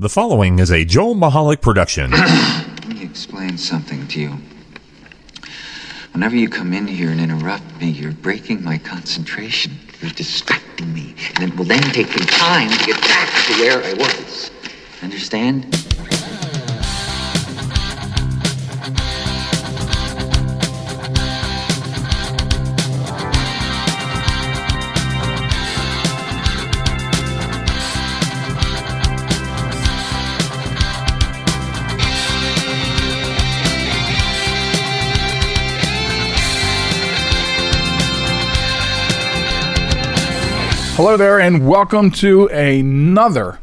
The following is a Joel Michalec production. Let me explain something to you. Whenever you come in here and interrupt me, you're breaking my concentration. You're distracting me. And it will then take me time to get back to where I was. Understand? Hello there, and welcome to another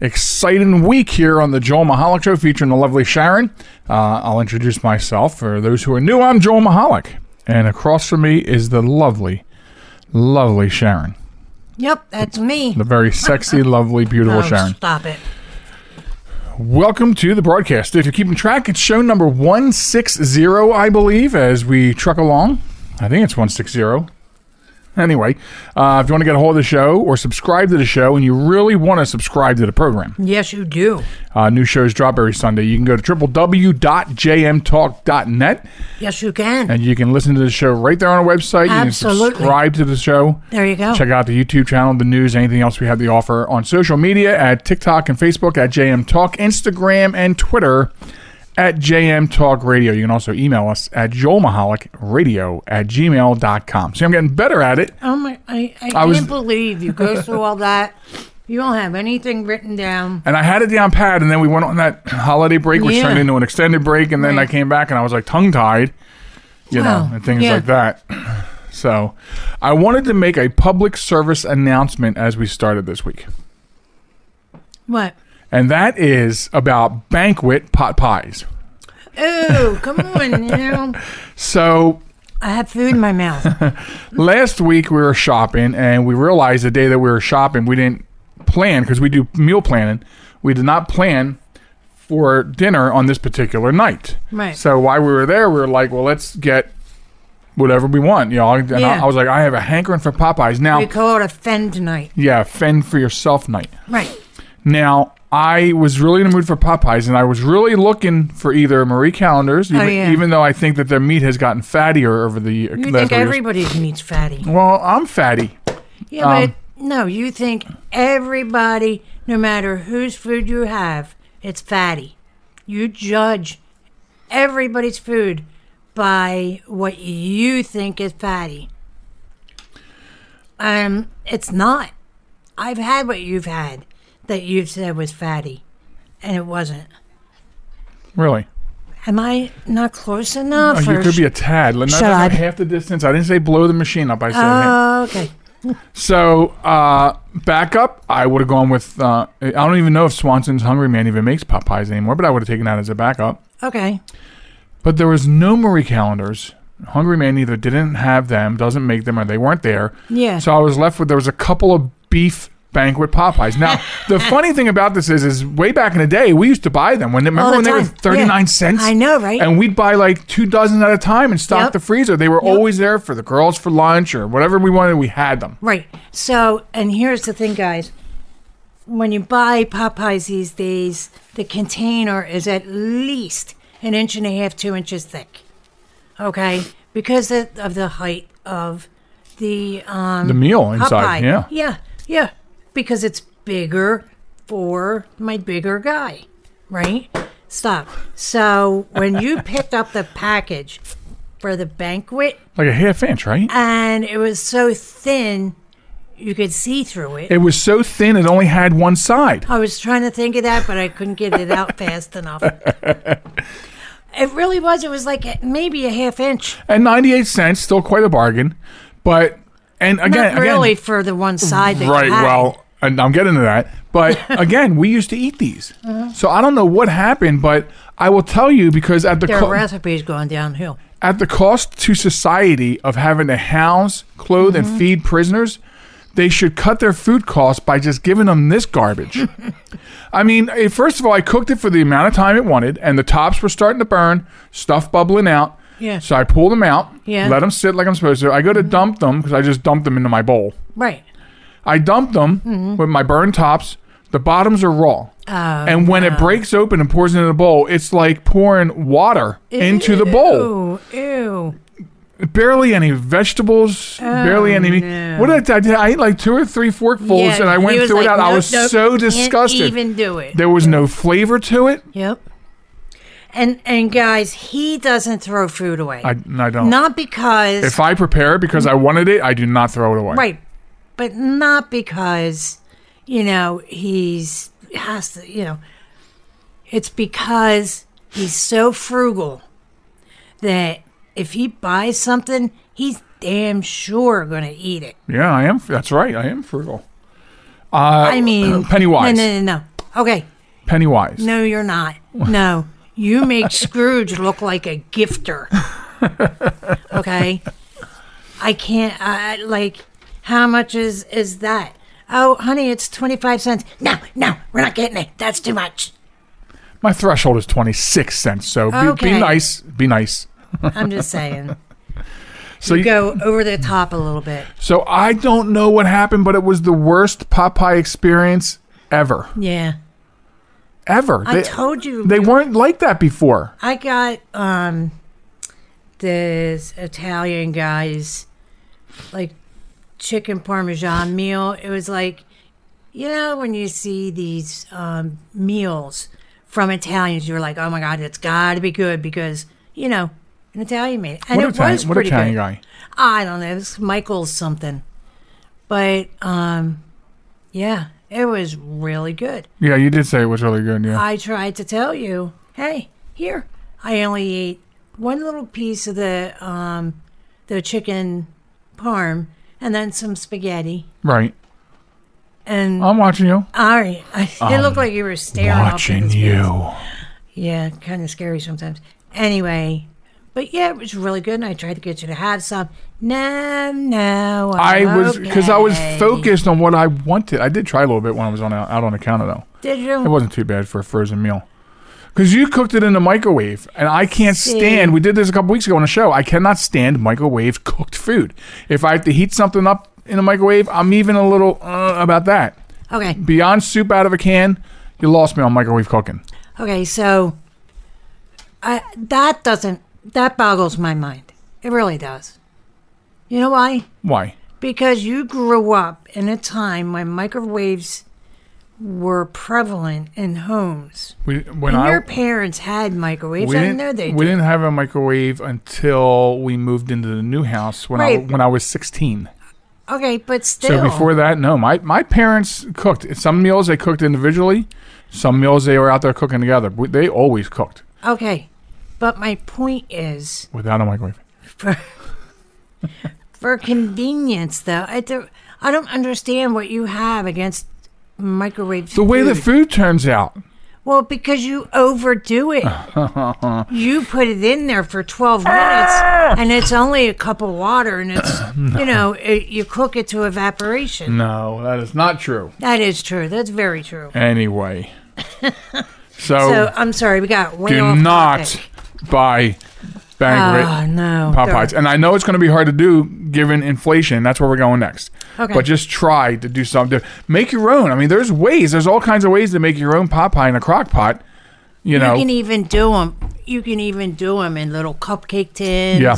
exciting week here on the Joel Michalec Show featuring the lovely Sharen. Uh, I'll introduce myself. For those who are new, I'm Joel Michalec, and across from me is the lovely, lovely Sharen. Yep, that's me. The very sexy, lovely, beautiful Oh, Sharen. Stop it. Welcome to the broadcast. If you're keeping track, it's show number 160, I believe, as we truck along. I think it's 160. Anyway, uh, if you want to get a hold of the show or subscribe to the show, and you really want to subscribe to the program, Yes, you do. uh, new shows drop every Sunday. You can go to www.jmtalk.net Yes, you can. and you can listen to the show right there on our website. You Absolutely. can subscribe to the show. there you go. Check out the YouTube channel, the news, anything else we have to offer on social media at TikTok and Facebook at JM Talk, Instagram and Twitter at JM Talk Radio. You can also email us at joelmahalicradio at gmail.com. See, I'm getting better at it. Oh my! I, I, I can't was- believe you go through all that. You don't have anything written down. And I had it down pat, and then we went on that holiday break, which Yeah. turned into an extended break, and then I came back and I was like tongue tied, you know, and things Yeah. like that. So I wanted to make a public service announcement as we started this week. What? And that is about banquet pot pies. Oh, come on now. So I have food in my mouth. last week we were shopping, and we realized the day that we were shopping, we didn't plan because we do meal planning. We did not plan for dinner on this particular night. Right. So while we were there, we were like, well, let's get whatever we want. You know, and I, Yeah. I was like, I have a hankering for pot pies now. We call it a fend night. yeah, fend for yourself night. Right. Now, I was really in the mood for pot pies, and I was really looking for either Marie Callender's, even, Oh, yeah. even though I think that their meat has gotten fattier over the years. You think couple years. everybody's meat's fatty? Well, I'm fatty. Yeah, Um, but no. You think everybody, no matter whose food you have, it's fatty. You judge everybody's food by what you think is fatty. Um, it's not. I've had what you've had that you've said was fatty, and it wasn't. Really? Am I not close enough? Oh, you could be a tad. Not, not up. half the distance. I didn't say blow the machine up. I said. Oh, okay. So, uh, back up, I would have gone with. Uh, I don't even know if Swanson's Hungry Man even makes pot pies anymore, but I would have taken that as a backup. Okay. But there was no Marie Callender's. Hungry Man either didn't have them, doesn't make them, or they weren't there. Yeah. So I was left with there was a couple of beef banquet pot pies. Now the funny thing about this is, is way back in the day we used to buy them when remember the when they were thirty nine Yeah. cents. I know, right? And we'd buy like two dozen at a time and stock Yep. the freezer. They were Yep. always there for the girls for lunch or whatever we wanted. We had them. Right. So, and here's the thing, guys. When you buy pot pies these days, the container is at least an inch and a half, two inches thick. Okay, because of, of the height of the um, The meal inside, Popeye. yeah. yeah, yeah, because it's bigger for my bigger guy, right? Stop. So when you picked up the package for the banquet, Like a half inch, right? and it was so thin you could see through it. It was so thin it only had one side. I was trying to think of that, but I couldn't get it out fast enough. It really was. It was like maybe a half inch. And ninety eight cents, still quite a bargain. But and again, Not really again, for the one side that right? you had. Well, and I'm getting to that. But again, we used to eat these, Uh-huh. so I don't know what happened, but I will tell you because at the their co- recipe's going downhill. at the cost to society of having to house, clothe, Mm-hmm. and feed prisoners, they should cut their food costs by just giving them this garbage. I mean, eh, first of all, I cooked it for the amount of time it wanted, and the tops were starting to burn, stuff bubbling out. Yeah. So I pulled them out, Yeah. Mm-hmm. let them sit like I'm supposed to. I go to dump them because I just dumped them into my bowl. Right. I dump them Mm-hmm. with my burned tops, The bottoms are raw. Oh, and when it breaks open and pours into the bowl, it's like pouring water into the bowl. Ew, ew. Barely any vegetables, barely any meat. Oh, no. What did I, I did? I ate like two or three forkfuls Yeah, and I went through like, it out. I was nope, so disgusted. even do it. There was no flavor to it. Yep. And and guys, he doesn't throw food away. I, I don't. not because if I prepare it because I wanted it, I do not throw it away. right, but not because you know he's has to. You know, it's because he's so frugal that if he buys something, he's damn sure going to eat it. Yeah, I am. That's right. I am frugal. Uh, I mean, Pennywise. No, no, no, no. Okay, Pennywise. no, you're not. No, you make Scrooge look like a gifter. Okay, I can't. I like. How much is is that? Oh, honey, it's twenty five cents. No, no, we're not getting it. That's too much. My threshold is 26 cents, so be, be nice. Be nice. I'm just saying. So you go over the top a little bit. So I don't know what happened, but it was the worst pot pie experience ever. Yeah, Ever. I they, told you. they weren't like that before. I got um this Italian guy's like chicken parmesan meal. It was like you know when you see these um meals from Italians, you're like, oh my god, it's got to be good because you know an Italian made it, and what it Italian, was what pretty Italian good. guy? I don't know. It's Michael's something, but um, yeah, it was really good. Yeah, you did say it was really good. Yeah. I tried to tell you, hey, here. I only ate one little piece of the um, the chicken parm and then some spaghetti. right. And I'm watching you. all right, it looked like you were staring. Watching face. you. Yeah, kind of scary sometimes. Anyway, but yeah, it was really good, and I tried to get you to have some. No, no, I was because I was okay. focused on what I wanted. I did try a little bit when I was on out on the counter though. Did you? It wasn't too bad for a frozen meal. Because you cooked it in the microwave, and I can't stand. We did this a couple weeks ago on the show. I cannot stand microwave cooked food. If I have to heat something up in a microwave, I'm even a little uh, about that. Okay, Beyond soup out of a can, you lost me on microwave cooking. okay, so I that doesn't that boggles my mind. It really does. You know why? Why? Because you grew up in a time when microwaves were prevalent in homes. We when and I your parents had microwaves. we I didn't know they did. we did. didn't have a microwave until we moved into the new house when I when I was 16. Okay, but still. So before that, no, my my parents cooked. Some meals they cooked individually. Some meals they were out there cooking together. They always cooked Okay, but my point is without a microwave. for for convenience, though. I don't. I don't understand what you have against microwave. The way the food. turns out. Well, because you overdo it. you put it in there for 12 minutes ah! and it's only a cup of water and it's, you know, it, you cook it to evaporation. No, that is not true. That is true. That's very true. Anyway, so, So I'm sorry, we got way do off not topic. buy banquet ah, Oh, no. pot pies. And I know it's going to be hard to do given inflation. That's where we're going next. Okay. But just try to do something. Make your own. I mean, there's ways. There's all kinds of ways to make your own pot pie in a crock pot. You know, You can even do them. You can even do them in little cupcake tins. Yeah.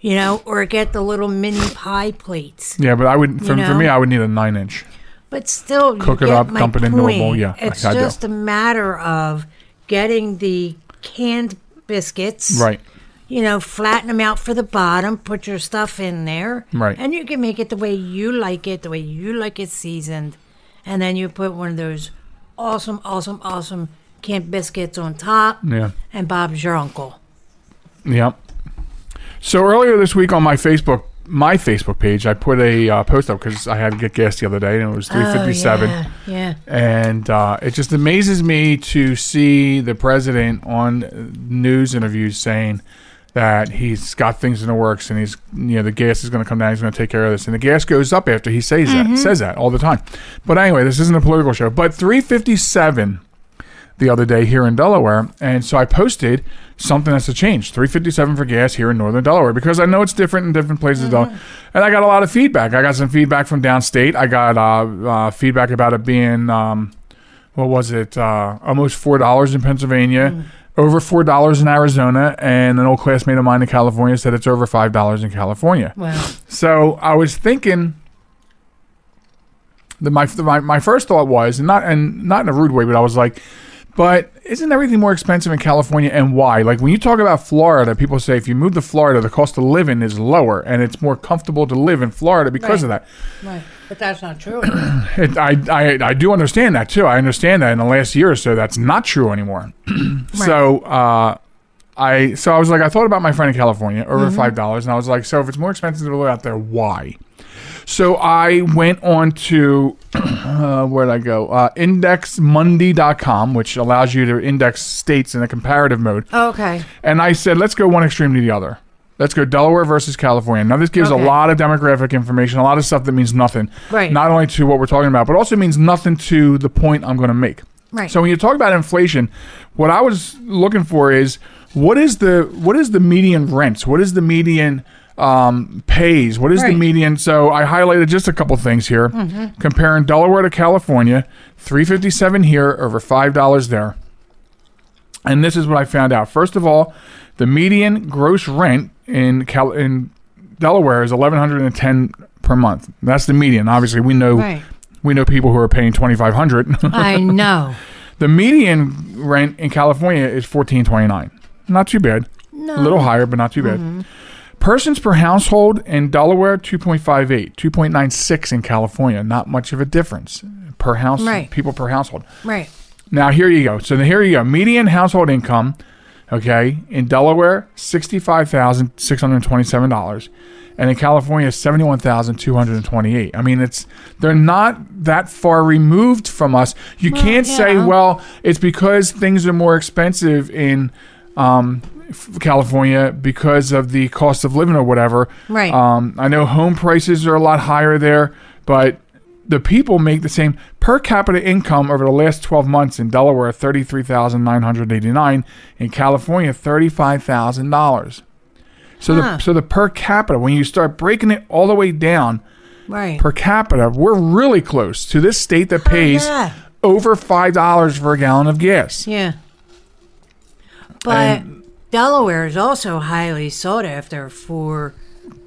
You know, or get the little mini pie plates. yeah, but I would, for, for know? me, I would need a nine inch. But still, Cook you it get up, my dump it into a bowl, yeah, it's I- I do. just a matter of getting the canned biscuits, Right. You know, flatten them out for the bottom, put your stuff in there, Right. And you can make it the way you like it, the way you like it seasoned, and then you put one of those awesome, awesome, awesome canned biscuits on top, Yeah. and Bob's your uncle. Yep. So earlier this week on my Facebook, my Facebook page, I put a uh, post up because I had to get gas the other day, and it was three fifty seven. Oh, yeah, yeah. And uh, it just amazes me to see the president on news interviews saying that he's got things in the works and he's, you know, the gas is going to come down. He's going to take care of this, and the gas goes up after he says that. Says that all the time. But anyway, this isn't a political show. But three fifty seven the other day here in Delaware, and so I posted something that's a change. Three fifty seven for gas here in northern Delaware because I know it's different in different places. Though, and I got a lot of feedback. I got some feedback from downstate. I got uh, uh, feedback about it being um, what was it? Uh, almost four dollars in Pennsylvania, Mm. Over four dollars in Arizona, and an old classmate of mine in California said it's over five dollars in California. Well, So I was thinking that my, my my first thought was and not and not in a rude way, but I was like, but isn't everything more expensive in California and why? Like when you talk about Florida, people say if you move to Florida, the cost of living is lower and it's more comfortable to live in Florida because of that. right. But that's not true. It, I, I I do understand that too. I understand that in the last year or so, that's not true anymore. So uh, I so I was like, I thought about my friend in California over five dollars, and I was like, so if it's more expensive to live out there, why? So I went on to uh, where did I go? Uh, indexmundi.com, which allows you to index states in a comparative mode. okay. And I said, let's go one extreme to the other. Let's go Delaware versus California. Now, this gives Okay. a lot of demographic information, a lot of stuff that means nothing. Right. Not only to what we're talking about, but also means nothing to the point I'm going to make. Right. So when you talk about inflation, what I was looking for is what is the what is the median rents? What is the median um, pays? What is the median? So I highlighted just a couple things here, comparing Delaware to California, three fifty seven here, over five dollars there. And this is what I found out. First of all, the median gross rent in Cal- in Delaware is eleven hundred and ten per month. That's the median. Obviously, we know Right. we know people who are paying twenty five hundred. I know. the median rent in California is fourteen twenty nine. Not too bad. No. A little higher, but not too bad. Mm-hmm. Persons per household in Delaware 2.58, 2.96 in California. Not much of a difference per house, Right. people per household. Right. Now here you go. So here you go. Median household income, okay, in Delaware sixty-five thousand six hundred twenty-seven dollars, and in California seventy-one thousand two hundred twenty-eight. I mean, it's they're not that far removed from us. You can't say, well, it's because things are more expensive in um, California because of the cost of living or whatever. Right. Um, I know home prices are a lot higher there, but the people make the same per capita income over the last 12 months in Delaware 33,989 in California $35,000 so Huh. the so the per capita when you start breaking it all the way down Right. per capita we're really close to this state that pays yeah. over $5 for a gallon of gas Yeah. But Delaware is also highly sought after for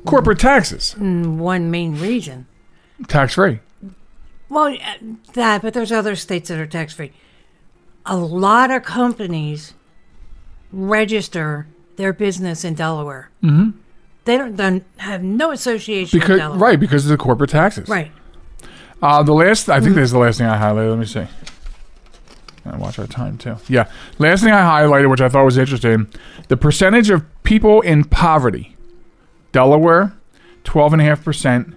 corporate taxes mm, one main reason. tax free well, uh, that, but there's other states that are tax free. A lot of companies register their business in Delaware. Mm-hmm. They don't then have no association because, Right, because of the corporate taxes. Right. Uh, the last, I think mm-hmm. this is the last thing I highlighted. Let me see. I watch our time too. Yeah. Last thing I highlighted, which I thought was interesting, the percentage of people in poverty. Delaware, 12.5%.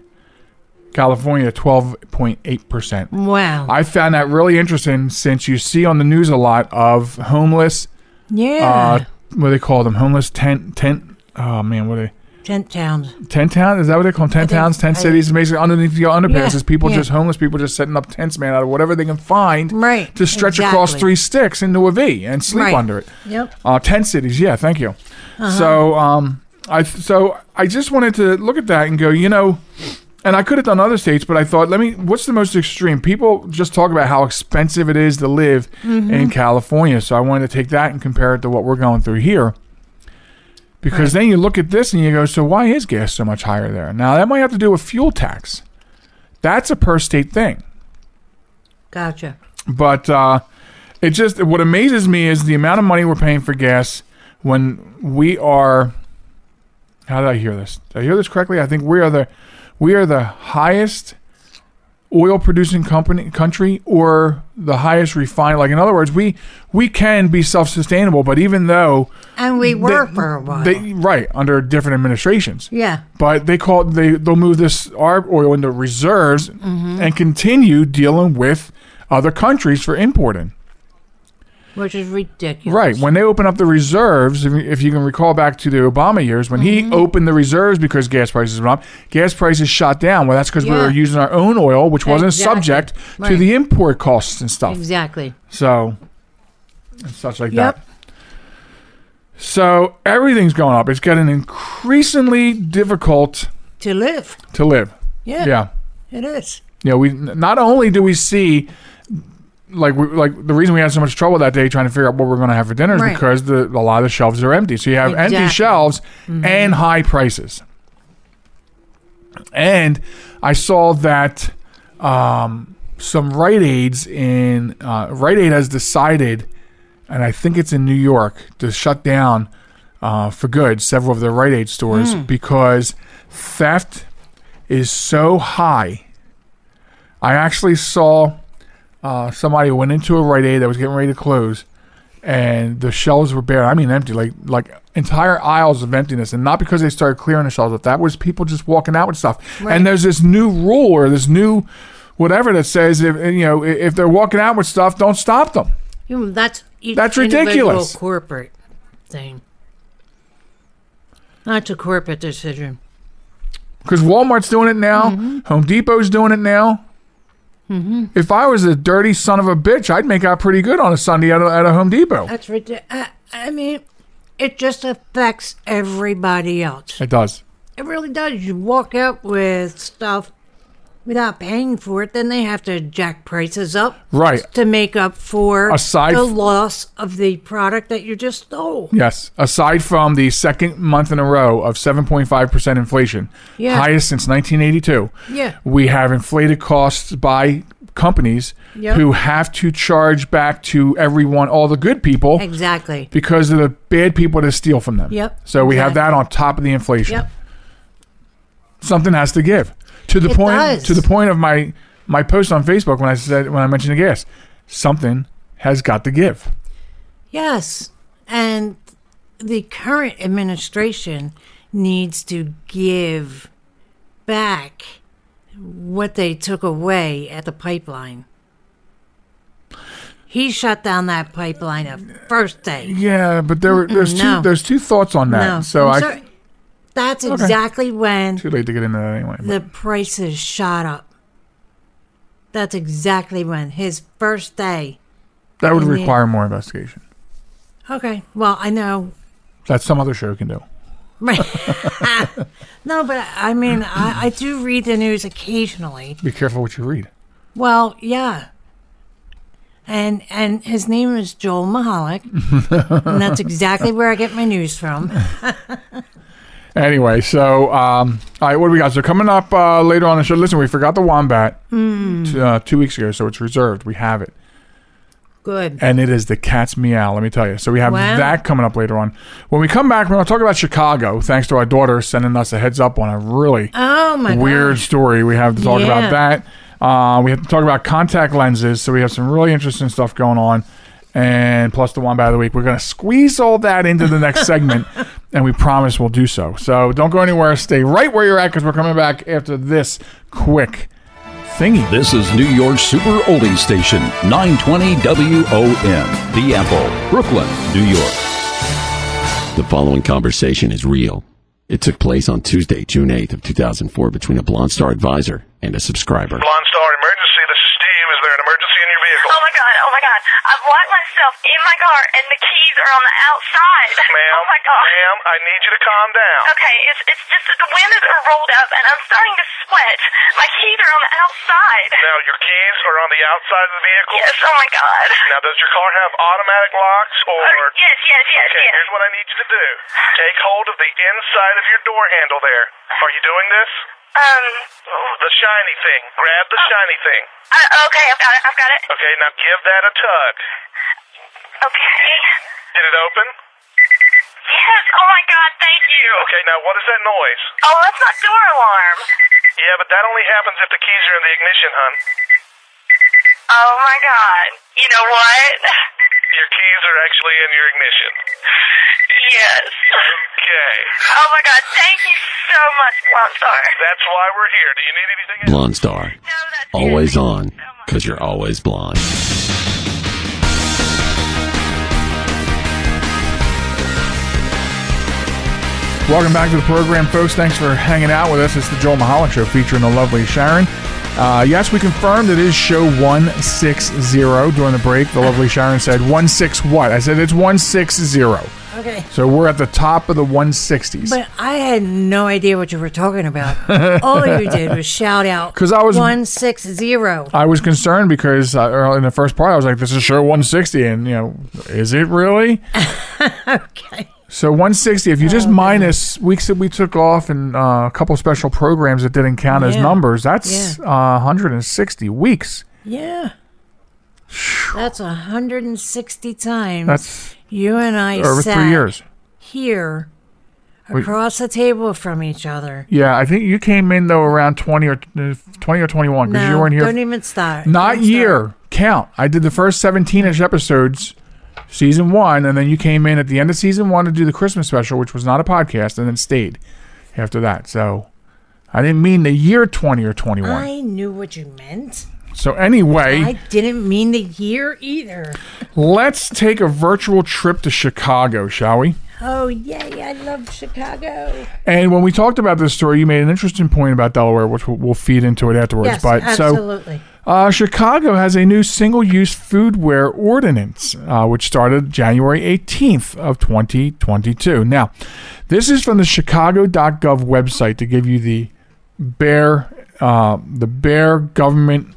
California, twelve point eight percent. Wow. I found that really interesting since you see on the news a lot of homeless. yeah. Uh, what do they call them? Homeless tent tent. Oh man, what are they? Tent towns. Tent towns? Is that what they call them? Tent think- towns, tent I- cities? Basically, underneath the underpasses, Yeah, people yeah. just homeless people just setting up tents, man, out of whatever they can find, Right, To stretch across three sticks into a V and sleep Right. under it. Yep. Uh, tent cities, yeah, thank you. Uh-huh. So, um, I so I just wanted to look at that and go, you know, and I could have done other states, but I thought, let me. What's the most extreme? People just talk about how expensive it is to live Mm-hmm. in California, so I wanted to take that and compare it to what we're going through here. Because Right. then you look at this and you go, so why is gas so much higher there? Now that might have to do with fuel tax. That's a per state thing. Gotcha. But uh, it just what amazes me is the amount of money we're paying for gas when we are. How did I hear this? Did I hear this correctly? I think we are the we are the highest oil producing company country or the highest refined. Like in other words, we we can be self sustainable, but even though And we were they- for a while. they right under different administrations, yeah. but they call they they'll move this our oil into reserves mm-hmm. and continue dealing with other countries for importing. Which is ridiculous. Right. When they open up the reserves, if you, can recall back to the Obama years, when Mm-hmm. he opened the reserves because gas prices went up, gas prices shot down. Well, that's because we Yeah. were using our own oil, which wasn't Exactly. subject to the import costs and stuff. Exactly. So, and such like Yep. that. So everything's going up. It's getting increasingly difficult To live. to live. Yeah. Yeah. It is. you know, we not only do we see like we, like the reason we had so much trouble that day trying to figure out what we're going to have for dinner is Right. because the a lot of the shelves are empty. So you have empty Exactly. Mm-hmm. shelves and high prices. And I saw that um, some Rite Aids in uh, Rite Aid has decided, and I think it's in New York, to shut down uh, for good several of their Rite Aid stores Hmm. because theft is so high. I actually saw uh, somebody went into a Rite Aid that was getting ready to close, and the shelves were bare. I mean, empty, like like entire aisles of emptiness, and not because they started clearing the shelves. But that was people just walking out with stuff. Right. And there's this new rule or this new whatever that says if you know if they're walking out with stuff, don't stop them. You know, that's That's ridiculous. Corporate thing. That's a corporate decision. Because Walmart's doing it now, Home Depot's doing it now. Mm-hmm. If I was a dirty son of a bitch, I'd make out pretty good on a Sunday at a, at a Home Depot. That's ridiculous. Uh, I, I mean, it just affects everybody else. It does. It really does. You walk out with stuff without paying for it, then they have to jack prices up Right. to make up for Aside the loss of the product that you just stole. Yes. Aside from the second month in a row of 7.5% inflation, Yeah. highest since 1982, Yeah. we have inflated costs by companies Yep. who have to charge back to everyone, all the good people, Exactly. because of the bad people that steal from them. Yep, So we have that on top of the inflation. Yep. Something has to give. To the It point does. to the point of my my post on Facebook when I said when I mentioned the gas, something has got to give. Yes. And the current administration needs to give back what they took away at the pipeline. He shut down that pipeline the first day. Yeah, but there were there's two there's two thoughts on that. No, so I'm I sorry. That's exactly when too late to get into that anyway. but- the prices shot up. That's exactly when his first day. that would in the- require more investigation. Okay, well I know That some other show can do. Right. no, but I mean, I, I do read the news occasionally. Be careful what you read. Well, yeah. And and his name is Joel Michalec, and that's exactly where I get my news from. Anyway, so um, all right, what do we got? So coming up uh, later on the show. Listen, we forgot the wombat Hmm. t- uh, two weeks ago, so it's reserved. We have it. Good. and it is the cat's meow. Let me tell you. So we have Wow. that coming up later on. When we come back, we're going to talk about Chicago. Thanks to our daughter sending us a heads up on a really Oh my weird gosh. story. We have to talk Yeah. about that. Uh, we have to talk about contact lenses. So we have some really interesting stuff going on. And plus the wombat the week. We're going to squeeze all that into the next segment, and we promise we'll do so. So don't go anywhere. Stay right where you're at because we're coming back after this quick thingy. This is New York's super oldie station, 920 WON, The Apple, Brooklyn, New York. The following conversation is real. It took place on Tuesday, June 8th of 2004 between a Blonde Star advisor and a subscriber. Blonde Star Emergency. This is Steve. Is there an emergency in your vehicle? My god, oh my god. I've locked myself in my car and the keys are on the outside. Ma'am, Oh my god. ma'am, I need you to calm down. Okay, it's it's just that the windows are rolled up and I'm starting to sweat. My keys are on the outside. Now, your keys are on the outside of the vehicle? Yes, oh my god. Now, does your car have automatic locks or... Uh, yes, yes, yes, Okay, yes. here's what I need you to do. Take hold of the inside of your door handle there. Are you doing this? Um, Oh, the shiny thing. Grab the shiny thing. uh, okay, I've got it, I've got it. Okay, now give that a tug. Okay. Did it open? Yes, oh my god, thank you. Okay, now what is that noise? Oh, that's not door alarm. Yeah, but that only happens if the keys are in the ignition, hun. Oh my god. You know what? Your keys are actually in your ignition. Yes. Okay. Oh my god, thank you so much, Blonde Star. That's why we're here. Do you need anything else? Blonde Star. No, that's Always it. on, Thank so because you're always blonde. Welcome back to the program, folks. Thanks for hanging out with us. It's the Joel Michalec Show featuring the lovely Sharen. Uh, yes, we confirmed it is show 160 during the break. The lovely Sharen said 16 what? I said it's 160. Okay. So we're at the top of the 160s. But I had no idea what you were talking about. All you did was shout out because I was- one six zero. I was concerned because uh, early in the first part, I was like, "This is show 160," and you know, is it really? Okay. So 160. If you just minus weeks that we took off and uh, a couple special programs that didn't count as numbers, that's uh, 160 weeks. Yeah. That's 160 times That's you and I over sat three years. here across the table from each other. Yeah, I think you came in though around 20 or uh, 20 or 21 because No, you weren't here. don't even start. Not Don't start. year count. I did the first 17ish episodes, season one, and then you came in at the end of season one to do the Christmas special, which was not a podcast, and then stayed after that. So I didn't mean the year 20 or 21. I knew what you meant. so anyway, I didn't mean the year either. let's take a virtual trip to Chicago, shall we? Oh, yay, I love Chicago. And when we talked about this story, you made an interesting point about Delaware, which we'll, we'll feed into it afterwards. Yes, but so absolutely. Uh, Chicago has a new single-use foodware ordinance, uh, which started January 18th of 2022. Now, this is from the Chicago.gov website to give you the bare, uh, the bare government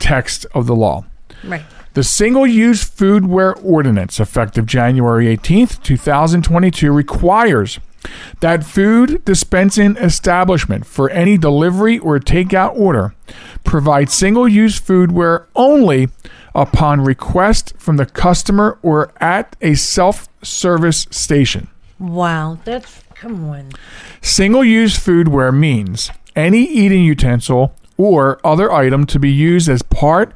text of the law. right. The single use foodware ordinance, effective January 18th, 2022, requires that food dispensing establishment for any delivery or takeout order provide single use foodware only upon request from the customer or at a self service station. Wow, that's come on. Single use foodware means any eating utensil or other item to be used as part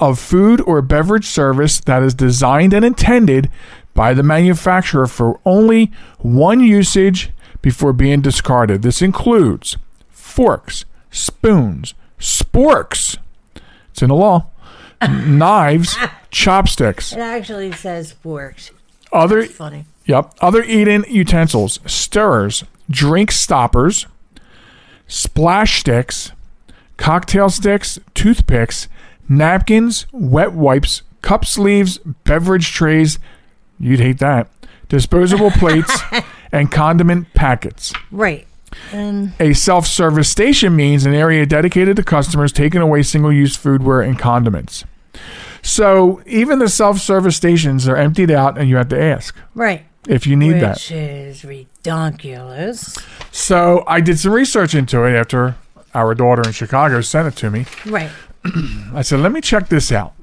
of food or beverage service that is designed and intended by the manufacturer for only one usage before being discarded. This includes forks, spoons, sporks. It's in the law. knives, chopsticks, It actually says works. other Funny. Yep. Other eating utensils, stirrers, drink stoppers, splash sticks, cocktail sticks, toothpicks, napkins, wet wipes, cup sleeves, beverage trays. You'd hate that. Disposable plates and condiment packets. Right. And A self service station means an area dedicated to customers taking away single use foodware and condiments. So even the self service stations are emptied out and you have to ask right. if you need that. Which is redonkulous. So I did some research into it after our daughter in Chicago sent it to me. Right. I said, let me check this out.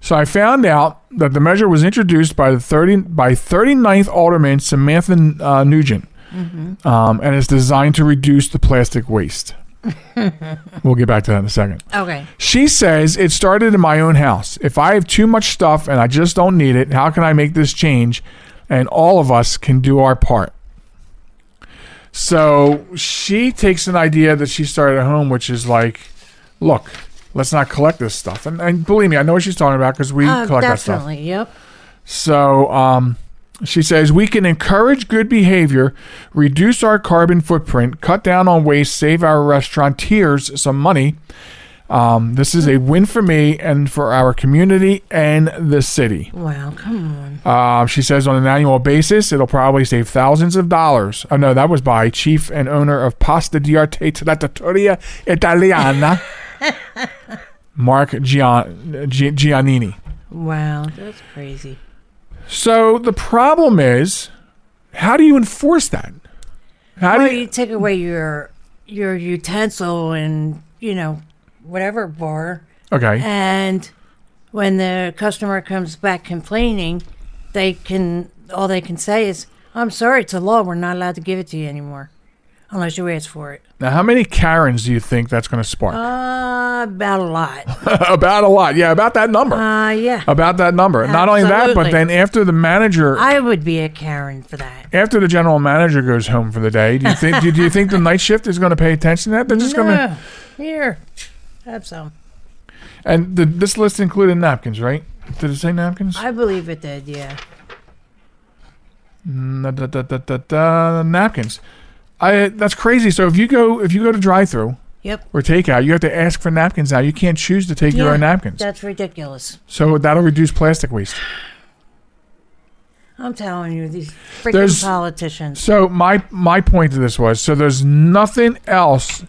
So I found out that the measure was introduced by the 30 by 39th Alderman Samantha uh, Nugent, um, and it's designed to reduce the plastic waste. we'll get back to that in a second. Okay. She says it started in my own house. If I have too much stuff and I just don't need it, how can I make this change? And all of us can do our part. So she takes an idea that she started at home, which is like, look, let's not collect this stuff. And, and believe me, I know what she's talking about because we Uh, collect that stuff. definitely. Yep. So um, she says we can encourage good behavior, reduce our carbon footprint, cut down on waste, save our restaurateurs some money. Um, this is a win for me and for our community and the city. Wow. Come on. Uh, she says on an annual basis, it'll probably save thousands of dollars. Oh, no, that was by chief and owner of Pasta di Arte Trattoria Italiana, Mark Gian- Gi- Giannini. Wow. That's crazy. So the problem is, how do you enforce that? How Well, do you, you take away your your utensil and you know whatever bar, okay? and when the customer comes back complaining, they can all they can say is, "I'm sorry, it's a law. We're not allowed to give it to you anymore, unless you ask for it." Now, how many Karens do you think that's going to spark? Uh, about a lot. about a lot, yeah, about that number. Uh, yeah. about that number. Not only that, but then after the manager, I would be a Karen for that. after the general manager goes home for the day, do you think? do, you think the night shift is going to pay attention to that? They're just going to. No. Here, have some. And the, this list included napkins, right? Did it say napkins? I believe it did. Yeah. Da, da, da, da, napkins. I that's crazy. So if you go if you go to drive through Yep. or takeout, you have to ask for napkins now. You can't choose to take your own napkins. That's ridiculous. So that'll reduce plastic waste. I'm telling you, these freaking There's- politicians. So my my point to this was so there's nothing else,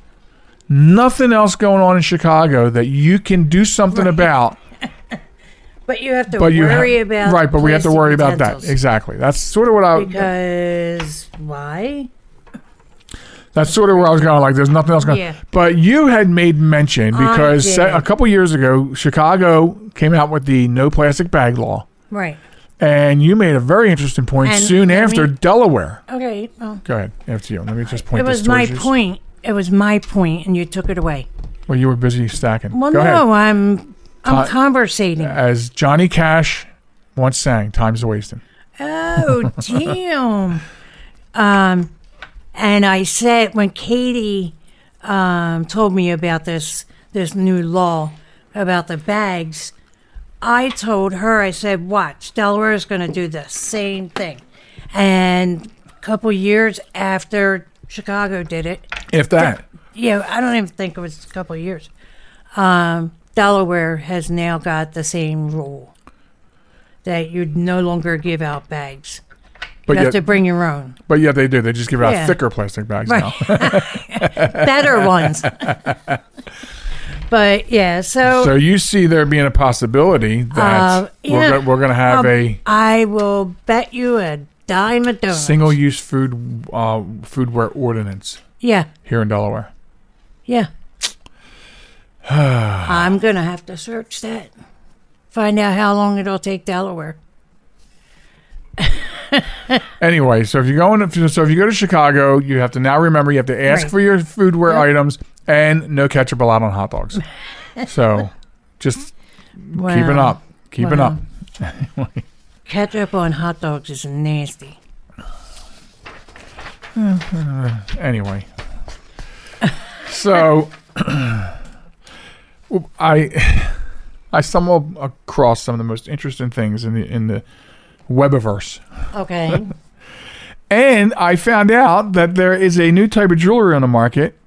nothing else going on in Chicago that you can do something about. But you have to But you worry ha- about right, but we have to plastic worry about that utensils. exactly. That's sort of what I. Because why? That's sort of where I was going. Like, there's nothing else going. Yeah. But you had made mention because se- a couple years ago, Chicago came out with the no plastic bag law, Right. and you made a very interesting point. And soon after, me- Delaware. Okay. Well, Go ahead, after you. Let me just point. it was my towards you. point. It was my point, and you took it away. Well, you were busy stacking. Well, Go no, ahead. I'm I'm Ti- conversating. As Johnny Cash once sang, "Time's a wasting." Oh, damn. Um, and I said when Katie um, told me about this this new law about the bags, I told her I said, "Watch, Delaware is going to do the same thing." And a couple years after Chicago did it, If that. yeah, I don't even think it was a couple years. Um, Delaware has now got the same rule that you no longer give out bags. But you have to bring your own. but yeah, they do. They just give out Yeah. thicker plastic bags Right. now. Better ones. but yeah, so, So you see there being a possibility that Uh, we're, yeah. we're going to have um, a I will bet you a dime a dozen. single-use food uh, foodware ordinance Yeah, here in Delaware. yeah. I'm gonna have to search that. Find out how long it'll take Delaware. Anyway, so if you go in, so if you go to Chicago, you have to now remember you have to ask Right. for your foodware items and no ketchup allowed on hot dogs. so just keep it up, keep it up. Ketchup on hot dogs is nasty. Anyway, so I I stumbled across some of the most interesting things in the in the webiverse. Okay. And I found out that there is a new type of jewelry on the market.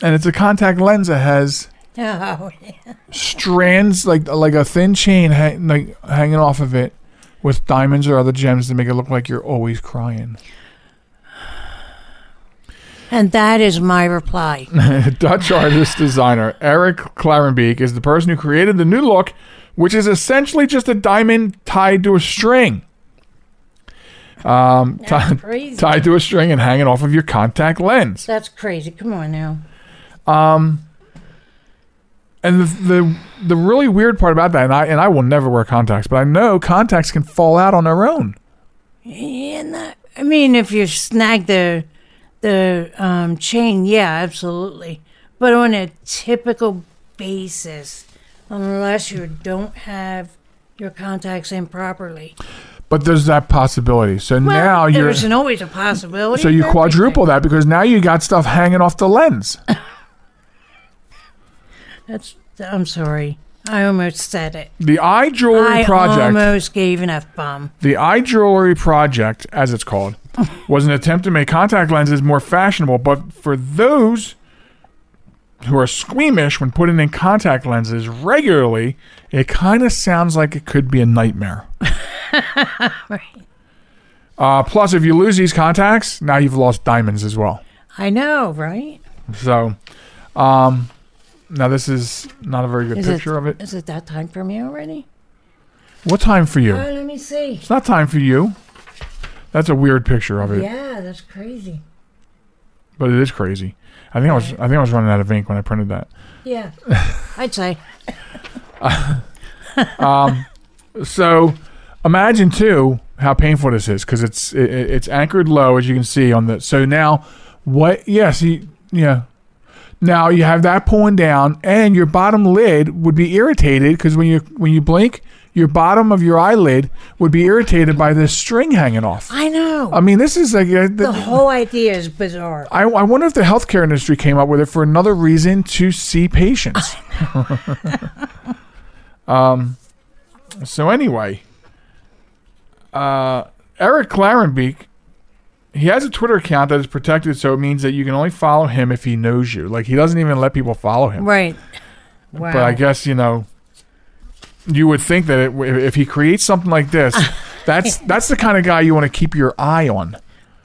And it's a contact lens that has oh, strands like like a thin chain hang, like hanging off of it with diamonds or other gems to make it look like you're always crying. and that is my reply. Dutch artist designer Eric Clarenbeek is the person who created the new look, which is essentially just a diamond tied to a string. Um, crazy. tied to a string and hanging off of your contact lens. That's crazy. Come on now. Um, And the, the the really weird part about that, and I and I will never wear contacts, but I know contacts can fall out on their own. Yeah, not, I mean, if you snag the the um, chain, yeah, absolutely. But on a typical basis, unless you don't have your contacts in properly, But there's that possibility. So well, now you're there's always a possibility. so you quadruple everything. that because now you got stuff hanging off the lens. That's. I'm sorry. I almost said it. The eye jewelry I project. almost gave an f bomb. The eye jewelry project, as it's called, was an attempt to make contact lenses more fashionable. But for those who are squeamish when putting in contact lenses regularly, it kind of sounds like it could be a nightmare. uh, plus, if you lose these contacts, now you've lost diamonds as well. I know, right? So, um, now this is not a very good Is picture it, of it. Is it that time for me already? What time for you? Oh, let me see. It's not time for you. That's a weird picture of it. Yeah, that's crazy. but it is crazy. I think I was I think I was running out of ink when I printed that. Yeah, I'd say. Um, so imagine too how painful this is because it's it, it's anchored low as you can see on the. So now what? Yes, you, yeah. Now you have that pulling down, and your bottom lid would be irritated because when you when you blink, your bottom of your eyelid would be irritated by this string hanging off. I know. I mean, this is like uh, the whole idea is bizarre. I, I wonder if the healthcare industry came up with it for another reason to see patients. um, so anyway, uh, Eric Clarenbeek, he has a Twitter account that is protected, so it means that you can only follow him if he knows you. Like he doesn't even let people follow him. Right. Wow. But I guess you know, you would think that it, if he creates something like this, That's that's the kind of guy you want to keep your eye on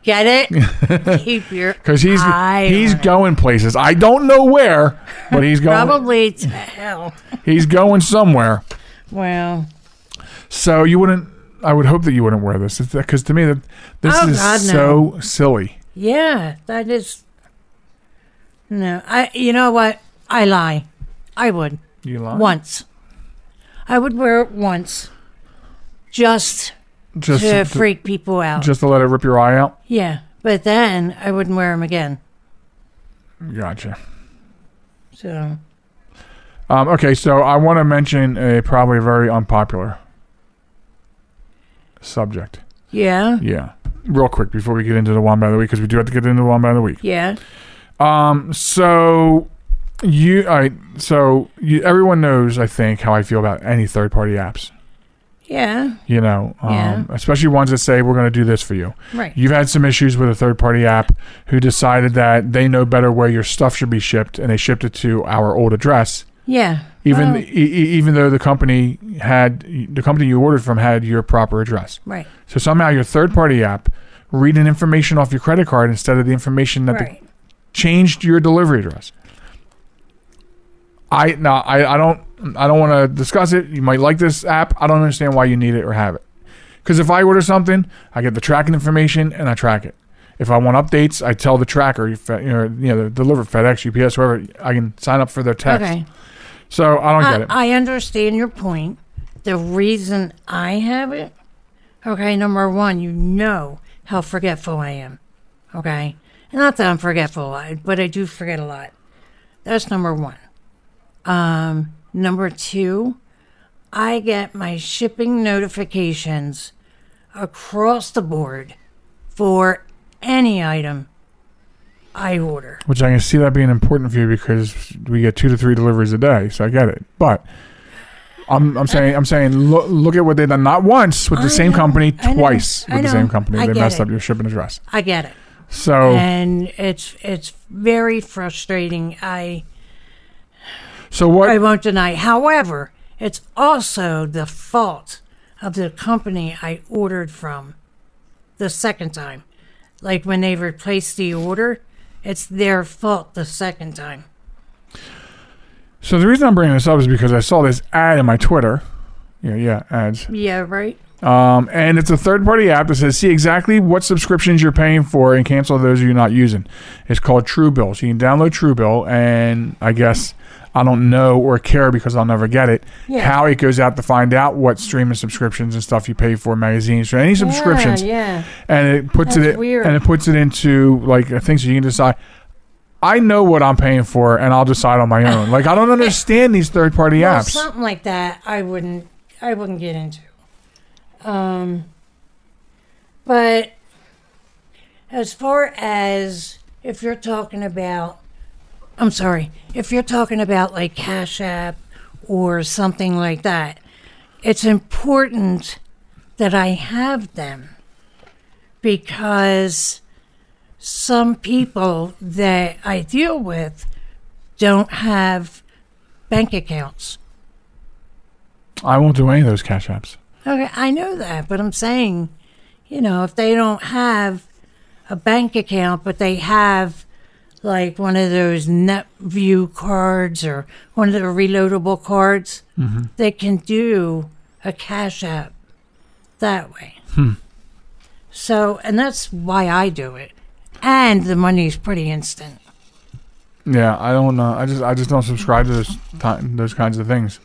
Get it? Keep your because he's he's on it. going places. I don't know where, but he's going. probably to hell. He's going somewhere. Well, So you wouldn't. I would hope that you wouldn't wear this because to me that this Oh, is God, no. so silly. yeah, that is. No, I. You know what? I lie. I would You lie. once. I would wear it once, just just to to, freak people out. just to let it rip your eye out. yeah, but then I wouldn't wear them again. Gotcha. So Um, okay, so I want to mention a probably very unpopular subject. yeah, Yeah, real quick before we get into the Wombat the week because we do have to get into the Wombat the week. yeah, Um, so you, I so you, everyone knows, I think, how I feel about any third party apps. yeah. You know, um, Yeah. especially ones that say we're going to do this for you. Right. You've had some issues with a third party app who decided that they know better where your stuff should be shipped, and they shipped it to our old address. Yeah. Even Well, e- even though the company had the company you ordered from had your proper address. right. So somehow your third party app reading information off your credit card instead of the information that the changed your delivery address. I now I, I don't I don't want to discuss it. You might like this app. I don't understand why you need it or have it. Because if I order something, I get the tracking information and I track it. If I want updates, I tell the tracker, you you know, you know, the deliver FedEx, UPS, whoever. I can sign up for their text. Okay. So I don't get it. I understand your point. The reason I have it, okay, number one, you know how forgetful I am. Okay. Not that I'm forgetful, but I do forget a lot. That's number one. Um, number two, I get my shipping notifications across the board for any item I order. Which I can see that being important for you because we get two to three deliveries a day. So I get it. But I'm I'm saying I'm saying look look at what they've done not once with the I same know, company, twice with the same company. I They messed it. up your shipping address. I get it. So and it's it's very frustrating. I so what I won't deny. However, it's also the fault of the company I ordered from the second time. Like when they replaced the order, it's their fault the second time. So the reason I'm bringing this up is because I saw this ad in my Twitter. Yeah, yeah, ads. Yeah, right. Um, and it's a third-party app that says see exactly what subscriptions you're paying for and cancel those you're not using. It's called Truebill. So you can download Truebill, and I guess I don't know or care because I'll never get it. Yeah. How it goes out to find out what streaming subscriptions and stuff you pay for, magazines, or any subscriptions, Yeah, and it puts That's it weird. and it puts it into like a thing so you can decide. I know what I'm paying for, and I'll decide on my own. Like I don't understand these third-party. Well, apps. something like that, I wouldn't. I wouldn't get into. Um, but as far as if you're talking about, I'm sorry, if you're talking about like Cash App or something like that, it's important that I have them because some people that I deal with don't have bank accounts. I won't do any of those cash apps. Okay, I know that, but I'm saying, you know, if they don't have a bank account, but they have like one of those Netspend cards or one of the reloadable cards, mm-hmm. they can do a Cash App that way. Hmm. So, and that's why I do it. And the money's pretty instant. Yeah, I don't know. I just I just don't subscribe to those ti- those kinds of things.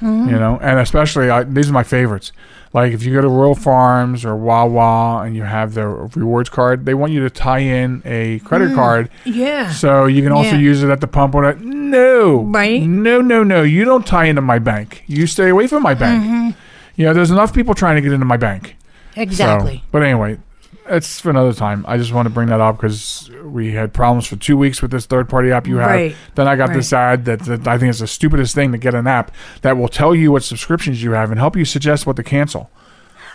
Mm-hmm. You know, and especially I, these are my favorites. Like if you go to Royal Farms or Wawa and you have the rewards card, they want you to tie in a credit card Yeah. so you can also Mm. Yeah. use it at the pump. Or. No, Right. No, no, no. You don't tie into my bank. You stay away from my bank. Mm-hmm. You know, there's enough people trying to get into my bank. So- Exactly. but anyway, it's for another time. I just want to bring that up because we had problems for two weeks with this third party app you have. Right. Then I got Right. this ad that, that I think is the stupidest thing to get an app that will tell you what subscriptions you have and help you suggest what to cancel.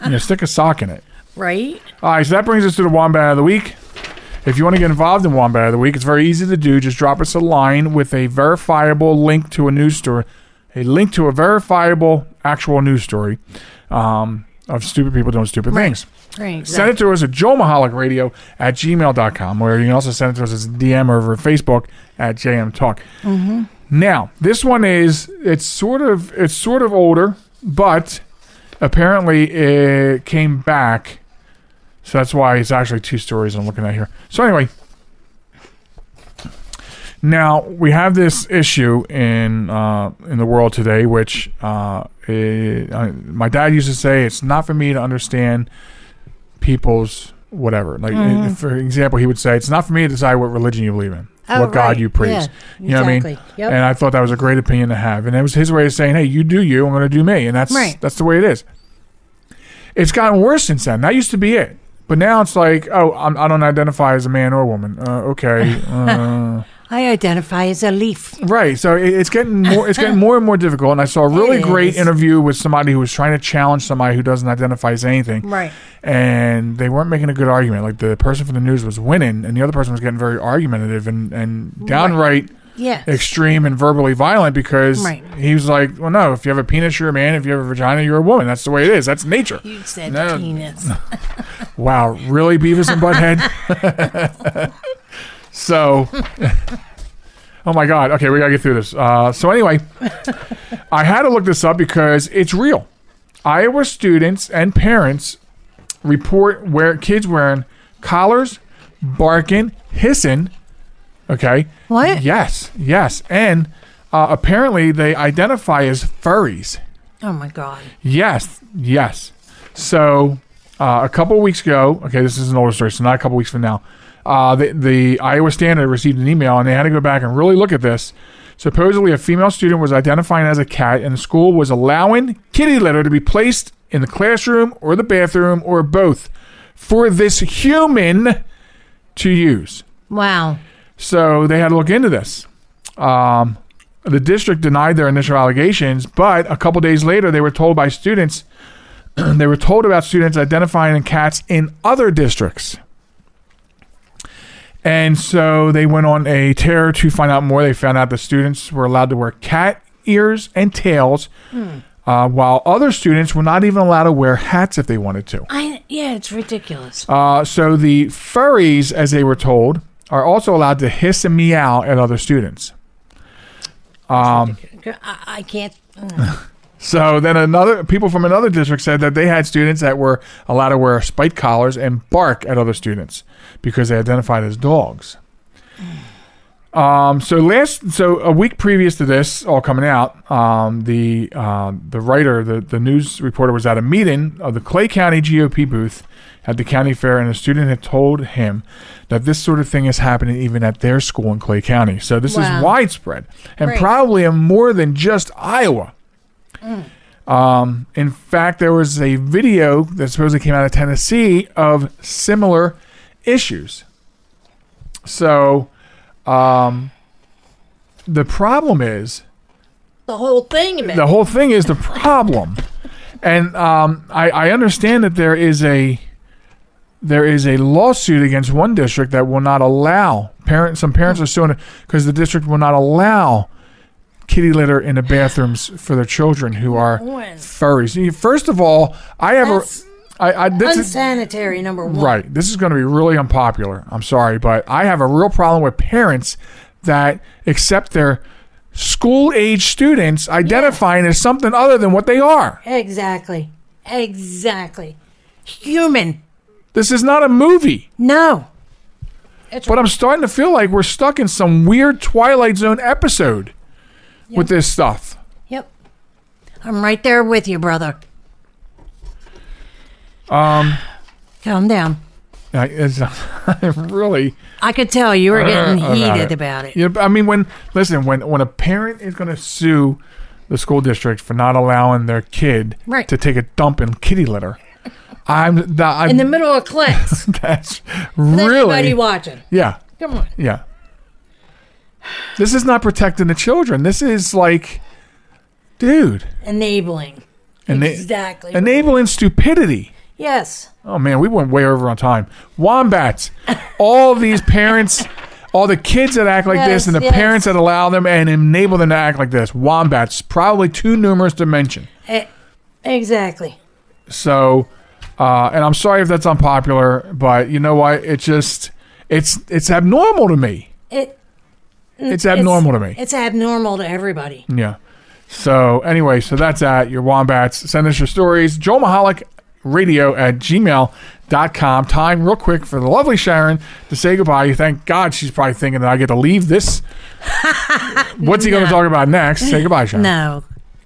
You know, stick a sock in it. right? All right, so that brings us to the Wombat of the Week. If you want to get involved in Wombat of the Week, it's very easy to do. Just drop us a line with a verifiable link to a news story, a link to a verifiable actual news story. Um, of stupid people doing stupid things. Right. Send it to us at joelmichalec at gmail.com, or you can also send it to us as a DM over Facebook at JM Talk. Mm-hmm. Now, this one is it's sort of it's sort of older, but apparently it came back. So that's why it's actually two stories I'm looking at here. So anyway, now we have this issue in uh, in the world today, which uh, eh, uh, my dad used to say, "It's not for me to understand people's whatever." Like, Mm-hmm. for example, he would say, "It's not for me to decide what religion you believe in, Oh, what God you praise." Yeah, you know what I mean? Yep. And I thought that was a great opinion to have, and it was his way of saying, "Hey, you do you, I'm going to do me," and that's Right. that's the way it is. It's gotten worse since then. That used to be it. But now it's like, oh, I'm, I don't identify as a man or a woman. Uh, okay, uh, I identify as a leaf. Right. So it, it's getting more it's getting more and more difficult. And I saw a really It great is. interview with somebody who was trying to challenge somebody who doesn't identify as anything. Right. And they weren't making a good argument. Like the person from the news was winning and the other person was getting very argumentative and, and downright Yeah. extreme and verbally violent because Right. he was like, Well no, if you have a penis you're a man, if you have a vagina, you're a woman. That's the way it is. that's nature. You said No. penis. Wow, really, Beavis and Butthead? so, oh my God. Okay, we gotta get through this. Uh, so anyway, I had to look this up because it's real. Iowa students and parents report where kids wearing collars, barking, hissing. Okay. What? Yes, yes, and uh, apparently they identify as furries. Oh my god. Yes, yes. So uh, a couple of weeks ago, okay, this is an older story, so not a couple weeks from now. Uh, the, the Iowa Standard received an email, and they had to go back and really look at this. Supposedly, a female student was identifying as a cat, and the school was allowing kitty litter to be placed in the classroom or the bathroom or both for this human to use. Wow. So they had to look into this. Um, the district denied their initial allegations, but a couple days later, they were told by students, they were told about students identifying cats in other districts. And so they went on a tear to find out more. They found out the students were allowed to wear cat ears and tails, uh, while other students were not even allowed to wear hats if they wanted to. I yeah, it's ridiculous. Uh, so the furries, as they were told, are also allowed to hiss and meow at other students. I, I can't. So then another people from another district said that they had students that were allowed to wear spike collars and bark at other students because they identified as dogs. Um, so last, so a week previous to this all coming out, um, the uh, the writer, the the news reporter was at a meeting of the Clay County GOP booth at the county fair, and a student had told him that this sort of thing is happening even at their school in Clay County. So this Wow. is widespread and probably in more than just Iowa. Um, in fact, there was a video that supposedly came out of Tennessee of similar issues. So, um, the problem is The whole thing about the whole thing is the problem, and um, I, I understand that there is a there is a lawsuit against one district that will not allow parents. Some parents are suing because the district will not allow kitty litter in the bathrooms for their children who are furries. First of all, I have That's a I, I this is, unsanitary. Number one. Right. This is going to be really unpopular. I'm sorry, but I have a real problem with parents that accept their school age students identifying as something other than what they are. Exactly. Exactly. Human. This is not a movie. No. It's But I'm starting to feel like we're stuck in some weird Twilight Zone episode with this stuff. Yep. I'm right there with you, brother. Um, Calm down. I, really I could tell you were getting uh, heated about it. Yeah, I mean, when listen, when when a parent is going to sue the school district for not allowing their kid Right. to take a dump in kitty litter, I'm, I'm In the middle of class. that's really everybody watching. yeah Come on. yeah. This is not protecting the children. This is like, dude, Enabling. ena- Exactly. enabling stupidity. yes. Oh man, we went way over on time. Wombats. all these parents, all the kids that act like this, and the yes. parents that allow them and enable them to act like this. Wombats, probably too numerous to mention. Exactly. So, uh, and I'm sorry if that's unpopular, but you know what? It just it's it's abnormal to me. It, It's abnormal to me. It's abnormal to everybody. Yeah. So anyway, so that's at your wombats. Send us your stories. Joel Michalec radio at gmail.com. Time real quick for the lovely Sharen to say goodbye. Thank God she's probably thinking that I get to leave this. What's he going to talk about next? Say goodbye, Sharen. No.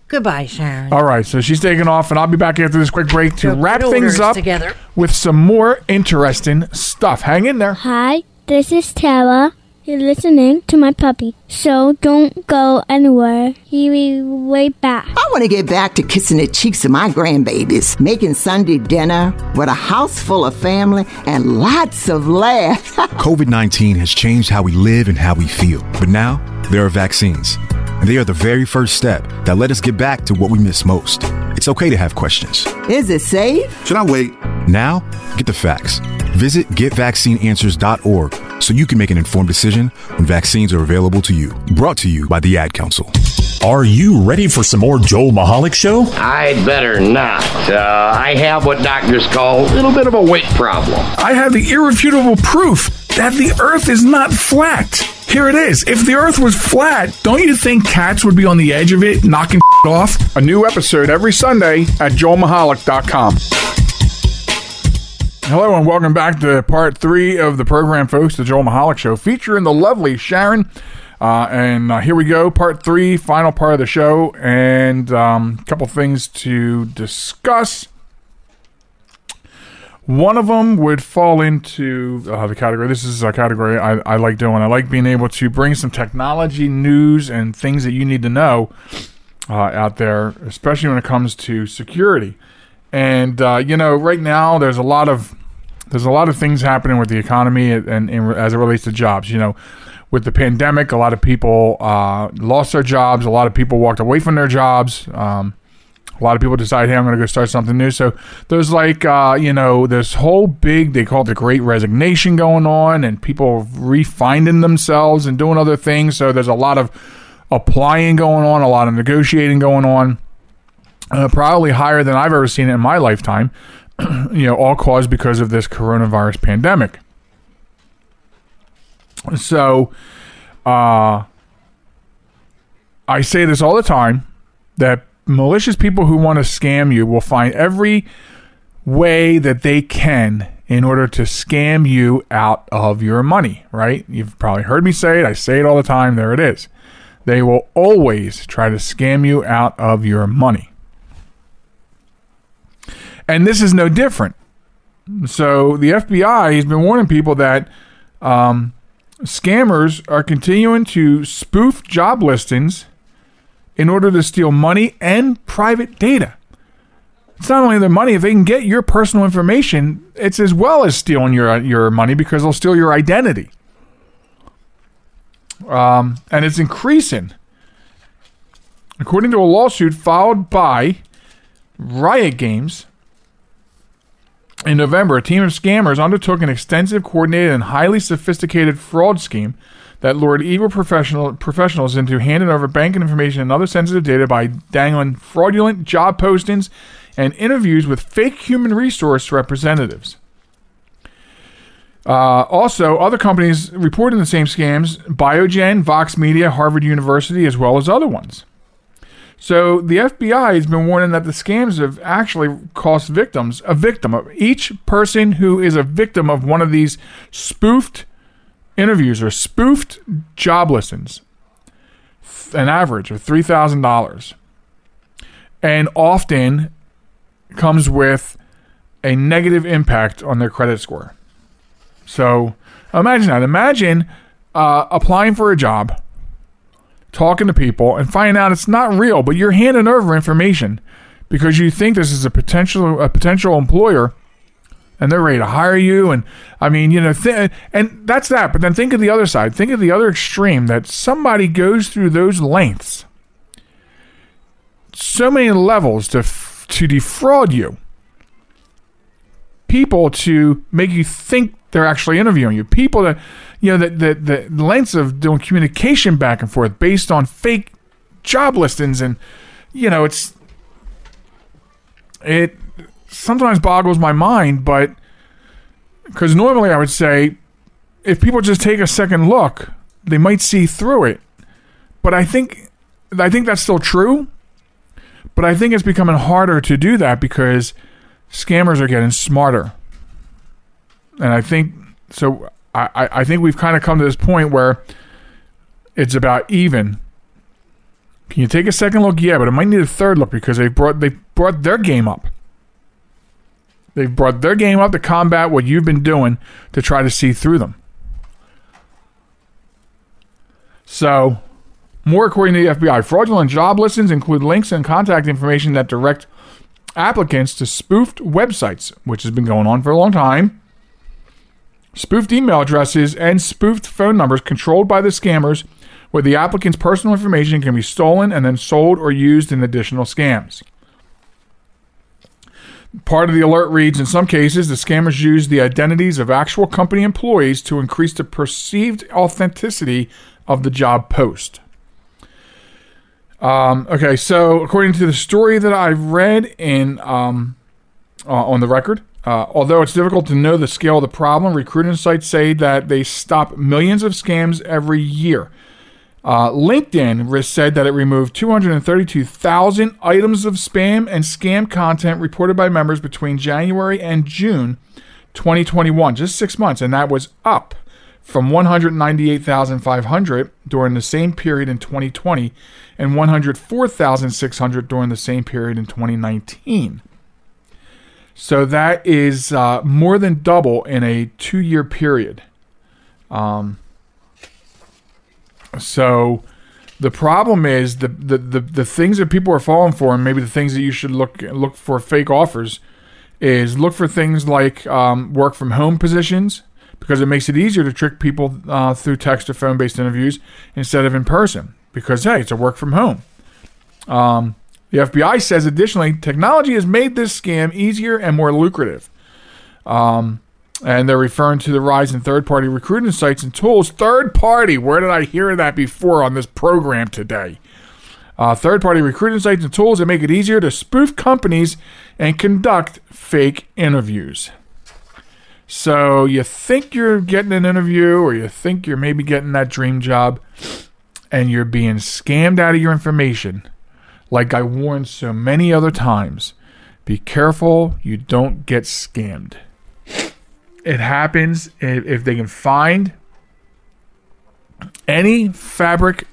Goodbye, Sharen. All right, so she's taking off, and I'll be back after this quick break to Go wrap things up together. with some more interesting stuff. Hang in there. Hi, this is Tara. You're listening to my puppy, so don't go anywhere. He'll be right back. I want to get back to kissing the cheeks of my grandbabies, making Sunday dinner with a house full of family and lots of laughs. COVID 19 has changed how we live and how we feel. But now, there are vaccines. And they are the very first step that let us get back to what we miss most. It's okay to have questions. Is it safe? Should I wait? Now, get the facts. Visit getvaccineanswers.org so you can make an informed decision when vaccines are available to you. Brought to you by the Ad Council. Are you ready for some more Joel Michalec Show? I'd better not. Uh, I have what doctors call a little bit of a weight problem. I have the irrefutable proof that the earth is not flat. Here it is. If the earth was flat, don't you think cats would be on the edge of it, knocking off? A new episode every Sunday at joelmichalec.com. Hello and welcome back to part three of the program, folks, the Joel Michalec Show, featuring the lovely Sharen. Uh, and uh, here we go, part three, final part of the show, and um, a couple things to discuss. One of them would fall into uh, the category. This is a category I, I like doing. I like being able to bring some technology news and things that you need to know uh, out there, especially when it comes to security. And uh, you know, right now there's a lot of there's a lot of things happening with the economy and, and, and as it relates to jobs. You know, with the pandemic, a lot of people uh, lost their jobs. A lot of people walked away from their jobs. Um, a lot of people decide, hey, I'm going to go start something new. So there's like, uh, you know, this whole big, they call it the great resignation going on, and people refinding themselves and doing other things. So there's a lot of applying going on, a lot of negotiating going on, uh, probably higher than I've ever seen it in my lifetime. you know, all caused because of this coronavirus pandemic. So, uh, I say this all the time that malicious people who want to scam you will find every way that they can in order to scam you out of your money, right? You've probably heard me say it. I say it all the time. There it is. They will always try to scam you out of your money. And this is no different. So the FBI has been warning people that um, scammers are continuing to spoof job listings in order to steal money and private data. It's not only their money; if they can get your personal information, it's as well as stealing your your money because they'll steal your identity. Um, and it's increasing. According to a lawsuit filed by Riot Games in November, a team of scammers undertook an extensive, coordinated, and highly sophisticated fraud scheme that lured evil professional, professionals into handing over banking information and other sensitive data by dangling fraudulent job postings and interviews with fake human resource representatives. Uh, also, other companies reporting the same scams Biogen, Vox Media, Harvard University, as well as other ones. So the FBI has been warning that the scams have actually cost victims a victim of each person who is a victim of one of these spoofed interviews or spoofed job listings, an average of three thousand dollars, and often comes with a negative impact on their credit score. So imagine that. Imagine uh, applying for a job, talking to people, and finding out it's not real, but you're handing over information because you think this is a potential a potential employer, and they're ready to hire you. And I mean, you know, th- and that's that. But then think of the other side. Think of the other extreme that somebody goes through those lengths, so many levels to f- to defraud you people to make you think they're actually interviewing you. People that, you know, the, the, the lengths of doing communication back and forth based on fake job listings. And, you know, it's, it, sometimes boggles my mind, but because normally I would say if people just take a second look, they might see through it. But I think I think that's still true. But I think it's becoming harder to do that because scammers are getting smarter. And I think so I, I think we've kind of come to this point where it's about even. Can you take a second look? Yeah, but it might need a third look because they brought they brought their game up. They've brought their game up to combat what you've been doing to try to see through them. So, more according to the FBI, fraudulent job listings include links and contact information that direct applicants to spoofed websites, which has been going on for a long time. Spoofed email addresses and spoofed phone numbers controlled by the scammers, where the applicant's personal information can be stolen and then sold or used in additional scams. Part of the alert reads In some cases, the scammers use the identities of actual company employees to increase the perceived authenticity of the job post. Um, okay, so according to the story that I've read in um, uh, on the record, uh, although it's difficult to know the scale of the problem, recruiting sites say that they stop millions of scams every year. Uh, LinkedIn said that it removed 232,000 items of spam and scam content reported by members between January and June 2021, just six months, and that was up from 198,500 during the same period in 2020 and 104,600 during the same period in 2019. So that is uh, more than double in a two year period. Um, so the problem is the, the, the, the things that people are falling for, and maybe the things that you should look look for fake offers, is look for things like um, work from home positions because it makes it easier to trick people uh, through text or phone based interviews instead of in person because hey, it's a work from home. Um, the FBI says additionally, technology has made this scam easier and more lucrative. Um, and they're referring to the rise in third party recruiting sites and tools. Third party, where did I hear that before on this program today? Uh, third party recruiting sites and tools that make it easier to spoof companies and conduct fake interviews. So you think you're getting an interview or you think you're maybe getting that dream job and you're being scammed out of your information. Like I warned so many other times, be careful you don't get scammed it happens if they can find any fabric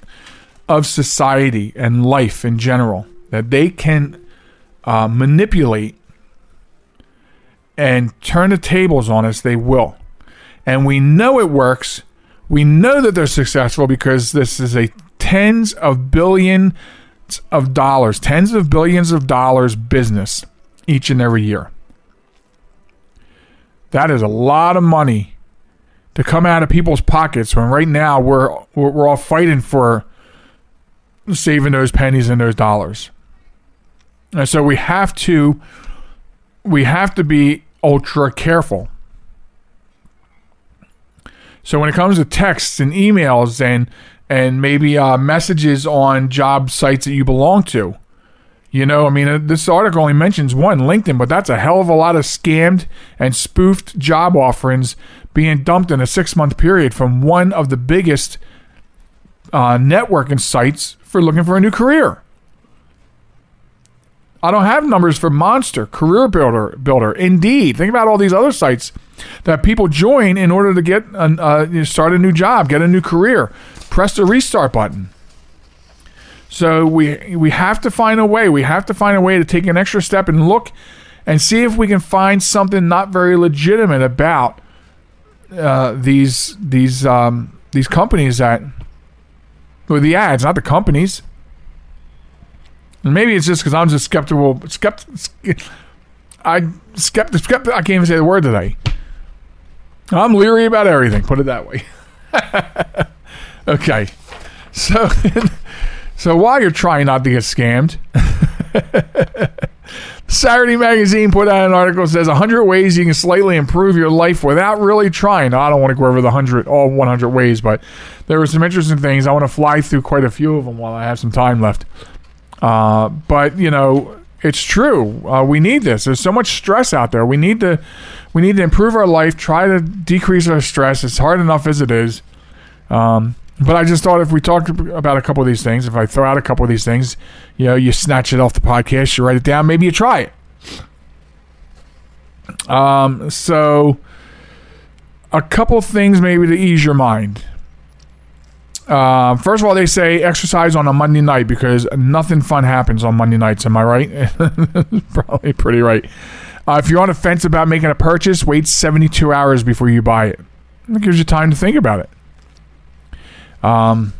of society and life in general that they can uh, manipulate and turn the tables on us, they will. And we know it works. We know that they're successful because this is a tens of billions of dollars, tens of billions of dollars business each and every year. That is a lot of money to come out of people's pockets when right now we're we're all fighting for saving those pennies and those dollars. And so we have to we have to be ultra careful. So when it comes to texts and emails and and maybe uh, messages on job sites that you belong to, you know, I mean, uh, this article only mentions one, LinkedIn, but that's a hell of a lot of scammed and spoofed job offerings being dumped in a six month period from one of the biggest uh, networking sites for looking for a new career. I don't have numbers for Monster, Career Builder, Builder, Indeed. Think about all these other sites that people join in order to get an, uh, start a new job, get a new career. Press the restart button. So we we have to find a way. We have to find a way to take an extra step and look and see if we can find something not very legitimate about uh, these these um, these companies that with the ads, not the companies. And maybe it's just because I'm just skeptical. Skeptic. I skeptic, skeptic. I can't even say the word today. I'm leery about everything. Put it that way. okay, so. So while you're trying not to get scammed, Saturday Magazine put out an article that says 100 ways you can slightly improve your life without really trying. Now, I don't want to go over the 100 all 100 ways, but there were some interesting things. I want to fly through quite a few of them while I have some time left. Uh, but you know, It's true. Uh, we need this. There's so much stress out there. We need to we need to improve our life. Try to decrease our stress. It's hard enough as it is. Um, but I just thought if we talked about a couple of these things, if I throw out a couple of these things, you know, you snatch it off the podcast, you write it down, maybe you try it. Um, so a couple things maybe to ease your mind. Uh, first of all, they say exercise on a Monday night because nothing fun happens on Monday nights. Am I right? Probably pretty right. Uh, if you're on a fence about making a purchase, wait 72 hours before you buy it. It gives you time to think about it. Um,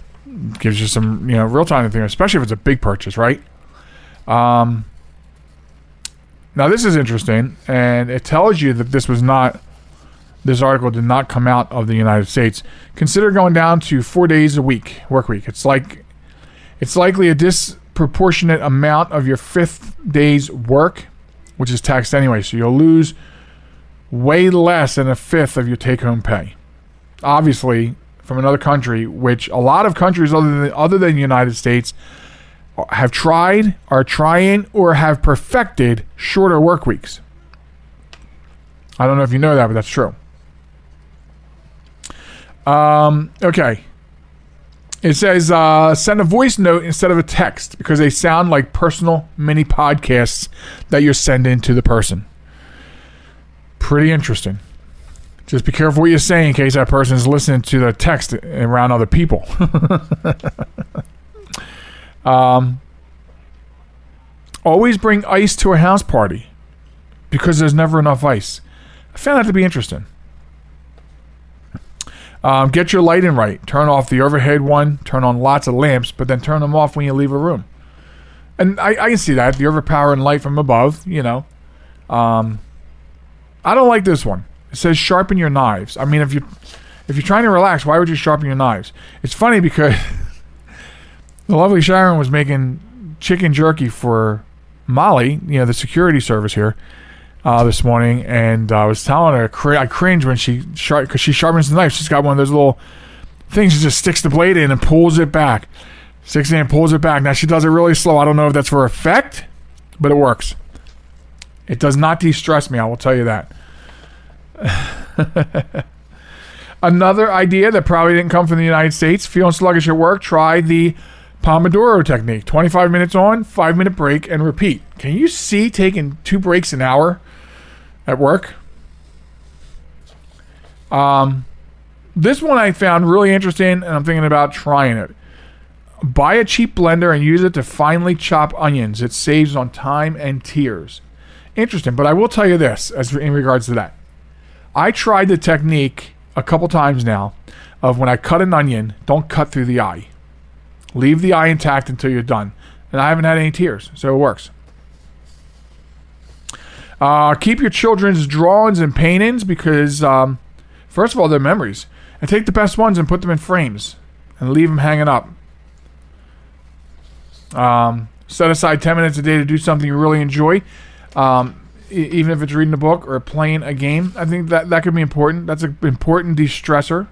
gives you some, you know, real time to think, especially if it's a big purchase, right? Um, now this is interesting, and it tells you that this was not this article did not come out of the United States. Consider going down to four days a week, work week. It's like it's likely a disproportionate amount of your fifth day's work, which is taxed anyway. So you'll lose way less than a fifth of your take-home pay. Obviously, from another country, which a lot of countries other than other than the United States have tried, are trying, or have perfected shorter work weeks. I don't know if you know that, but that's true. Um, okay. It says uh, send a voice note instead of a text because they sound like personal mini podcasts that you're sending to the person. Pretty interesting. Just be careful what you say in case that person is listening to the text around other people. um, always bring ice to a house party because there's never enough ice. I found that to be interesting. Um, get your lighting right. Turn off the overhead one. Turn on lots of lamps, but then turn them off when you leave a room. And I, I can see that the overpowering light from above. You know, um, I don't like this one. It says sharpen your knives. I mean, if you if you're trying to relax, why would you sharpen your knives? It's funny because the lovely Sharen was making chicken jerky for Molly, you know, the security service here, uh, this morning, and I was telling her I cringe when she sharp because she sharpens the knife. She's got one of those little things. She just sticks the blade in and pulls it back. Sticks it in, pulls it back. Now she does it really slow. I don't know if that's for effect, but it works. It does not de-stress me. I will tell you that. Another idea that probably didn't come from the United States. Feeling sluggish at work? Try the Pomodoro technique. 25 minutes on, five minute break, and repeat. Can you see taking two breaks an hour at work? Um, this one I found really interesting, and I'm thinking about trying it. Buy a cheap blender and use it to finely chop onions. It saves on time and tears. Interesting, but I will tell you this as in regards to that. I tried the technique a couple times now of when I cut an onion, don't cut through the eye. Leave the eye intact until you're done. And I haven't had any tears, so it works. Uh, keep your children's drawings and paintings because, um, first of all, they're memories. And take the best ones and put them in frames and leave them hanging up. Um, set aside 10 minutes a day to do something you really enjoy. Um, even if it's reading a book or playing a game, I think that that could be important. That's an important de-stressor.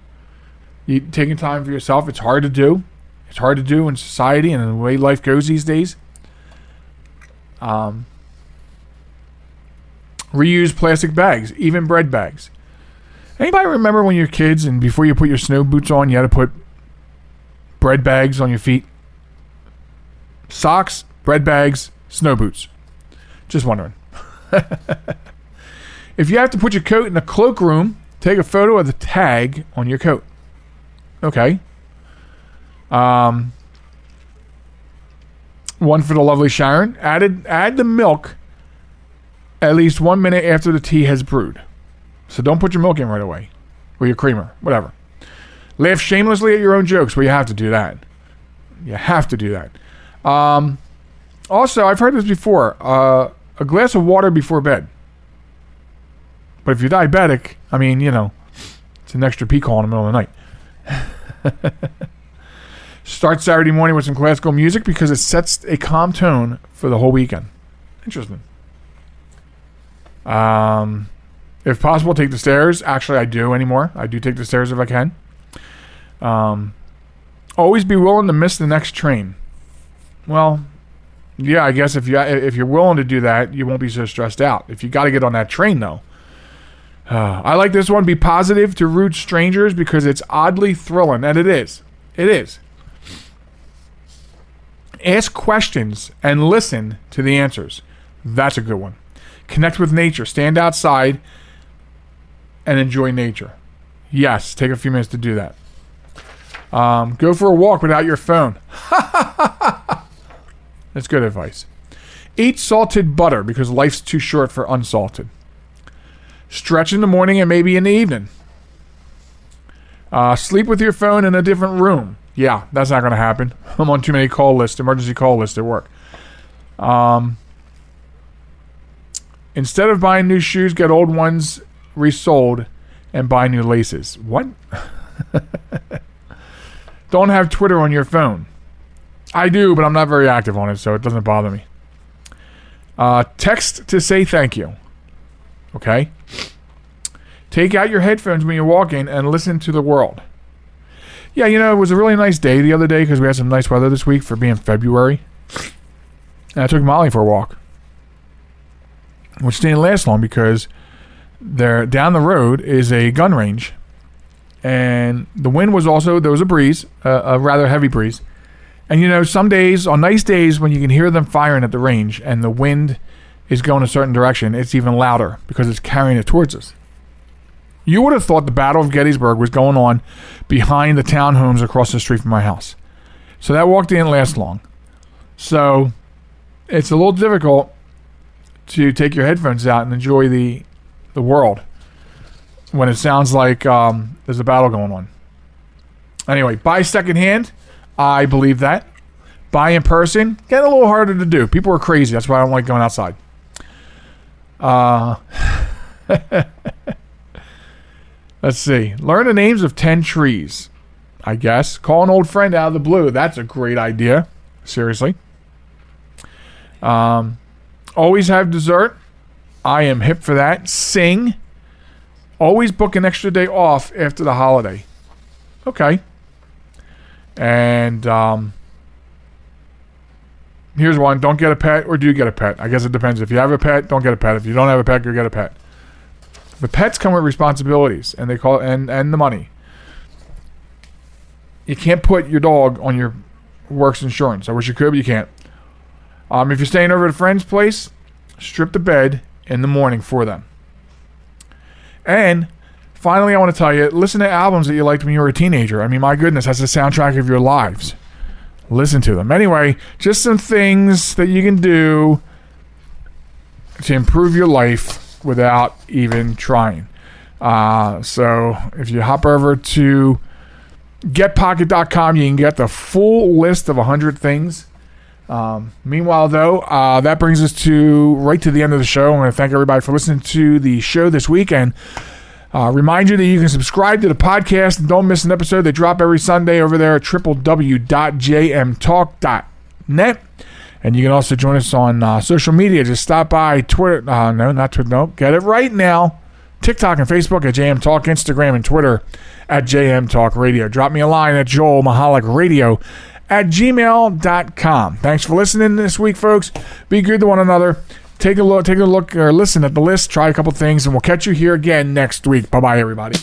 You taking time for yourself. It's hard to do. It's hard to do in society and the way life goes these days. Um, reuse plastic bags, even bread bags. Anybody remember when you're kids and before you put your snow boots on, you had to put bread bags on your feet? Socks, bread bags, snow boots. Just wondering. if you have to put your coat in the cloakroom, take a photo of the tag on your coat. Okay. Um, one for the lovely Sharen. Added add the milk at least one minute after the tea has brewed. So don't put your milk in right away. Or your creamer, whatever. Laugh shamelessly at your own jokes. Well, you have to do that. You have to do that. Um, also, I've heard this before. Uh, a glass of water before bed. But if you're diabetic, I mean, you know, it's an extra pee call in the middle of the night. Start Saturday morning with some classical music because it sets a calm tone for the whole weekend. Interesting. Um, if possible, take the stairs. Actually, I do anymore. I do take the stairs if I can. Um, always be willing to miss the next train. Well, yeah, I guess if you if you're willing to do that, you won't be so stressed out. If you got to get on that train though, uh, I like this one. Be positive to rude strangers because it's oddly thrilling, and it is. It is. Ask questions and listen to the answers. That's a good one. Connect with nature. Stand outside and enjoy nature. Yes, take a few minutes to do that. Um, go for a walk without your phone. That's good advice. Eat salted butter because life's too short for unsalted. Stretch in the morning and maybe in the evening. Uh, sleep with your phone in a different room. Yeah, that's not going to happen. I'm on too many call lists, emergency call lists at work. Um, instead of buying new shoes, get old ones resold and buy new laces. What? Don't have Twitter on your phone. I do, but I'm not very active on it, so it doesn't bother me. Uh, text to say thank you. Okay? Take out your headphones when you're walking and listen to the world. Yeah, you know, it was a really nice day the other day because we had some nice weather this week for being February. And I took Molly for a walk, which didn't last long because there down the road is a gun range, and the wind was also there was a breeze, uh, a rather heavy breeze, and you know some days on nice days when you can hear them firing at the range and the wind is going a certain direction, it's even louder because it's carrying it towards us. You would have thought the Battle of Gettysburg was going on behind the townhomes across the street from my house. So that walk didn't last long. So it's a little difficult to take your headphones out and enjoy the the world when it sounds like um, there's a battle going on. Anyway, buy secondhand. I believe that. Buy in person. Get a little harder to do. People are crazy. That's why I don't like going outside. Uh, let's see. Learn the names of 10 trees. I guess. Call an old friend out of the blue. That's a great idea. Seriously. Um, always have dessert. I am hip for that. Sing. Always book an extra day off after the holiday. Okay. And um, here's one: don't get a pet, or do you get a pet? I guess it depends. If you have a pet, don't get a pet. If you don't have a pet, you get a pet. The pets come with responsibilities, and they call and and the money. You can't put your dog on your works insurance. I wish you could, but you can't. Um, if you're staying over at a friend's place, strip the bed in the morning for them. And finally, I want to tell you listen to albums that you liked when you were a teenager. I mean, my goodness, that's the soundtrack of your lives. Listen to them. Anyway, just some things that you can do to improve your life without even trying. Uh, so if you hop over to getpocket.com, you can get the full list of 100 things. Um, meanwhile, though, uh, that brings us to right to the end of the show. I want to thank everybody for listening to the show this weekend. Uh, remind you that you can subscribe to the podcast and don't miss an episode. They drop every Sunday over there at www.jmtalk.net. And you can also join us on uh, social media. Just stop by Twitter. Uh, no, not Twitter. No, get it right now. TikTok and Facebook at JM Talk, Instagram and Twitter at JM Talk Radio. Drop me a line at Joel Michalec Radio at gmail.com. Thanks for listening this week, folks. Be good to one another. Take a look, take a look or listen at the list, try a couple things, and we'll catch you here again next week. Bye bye, everybody.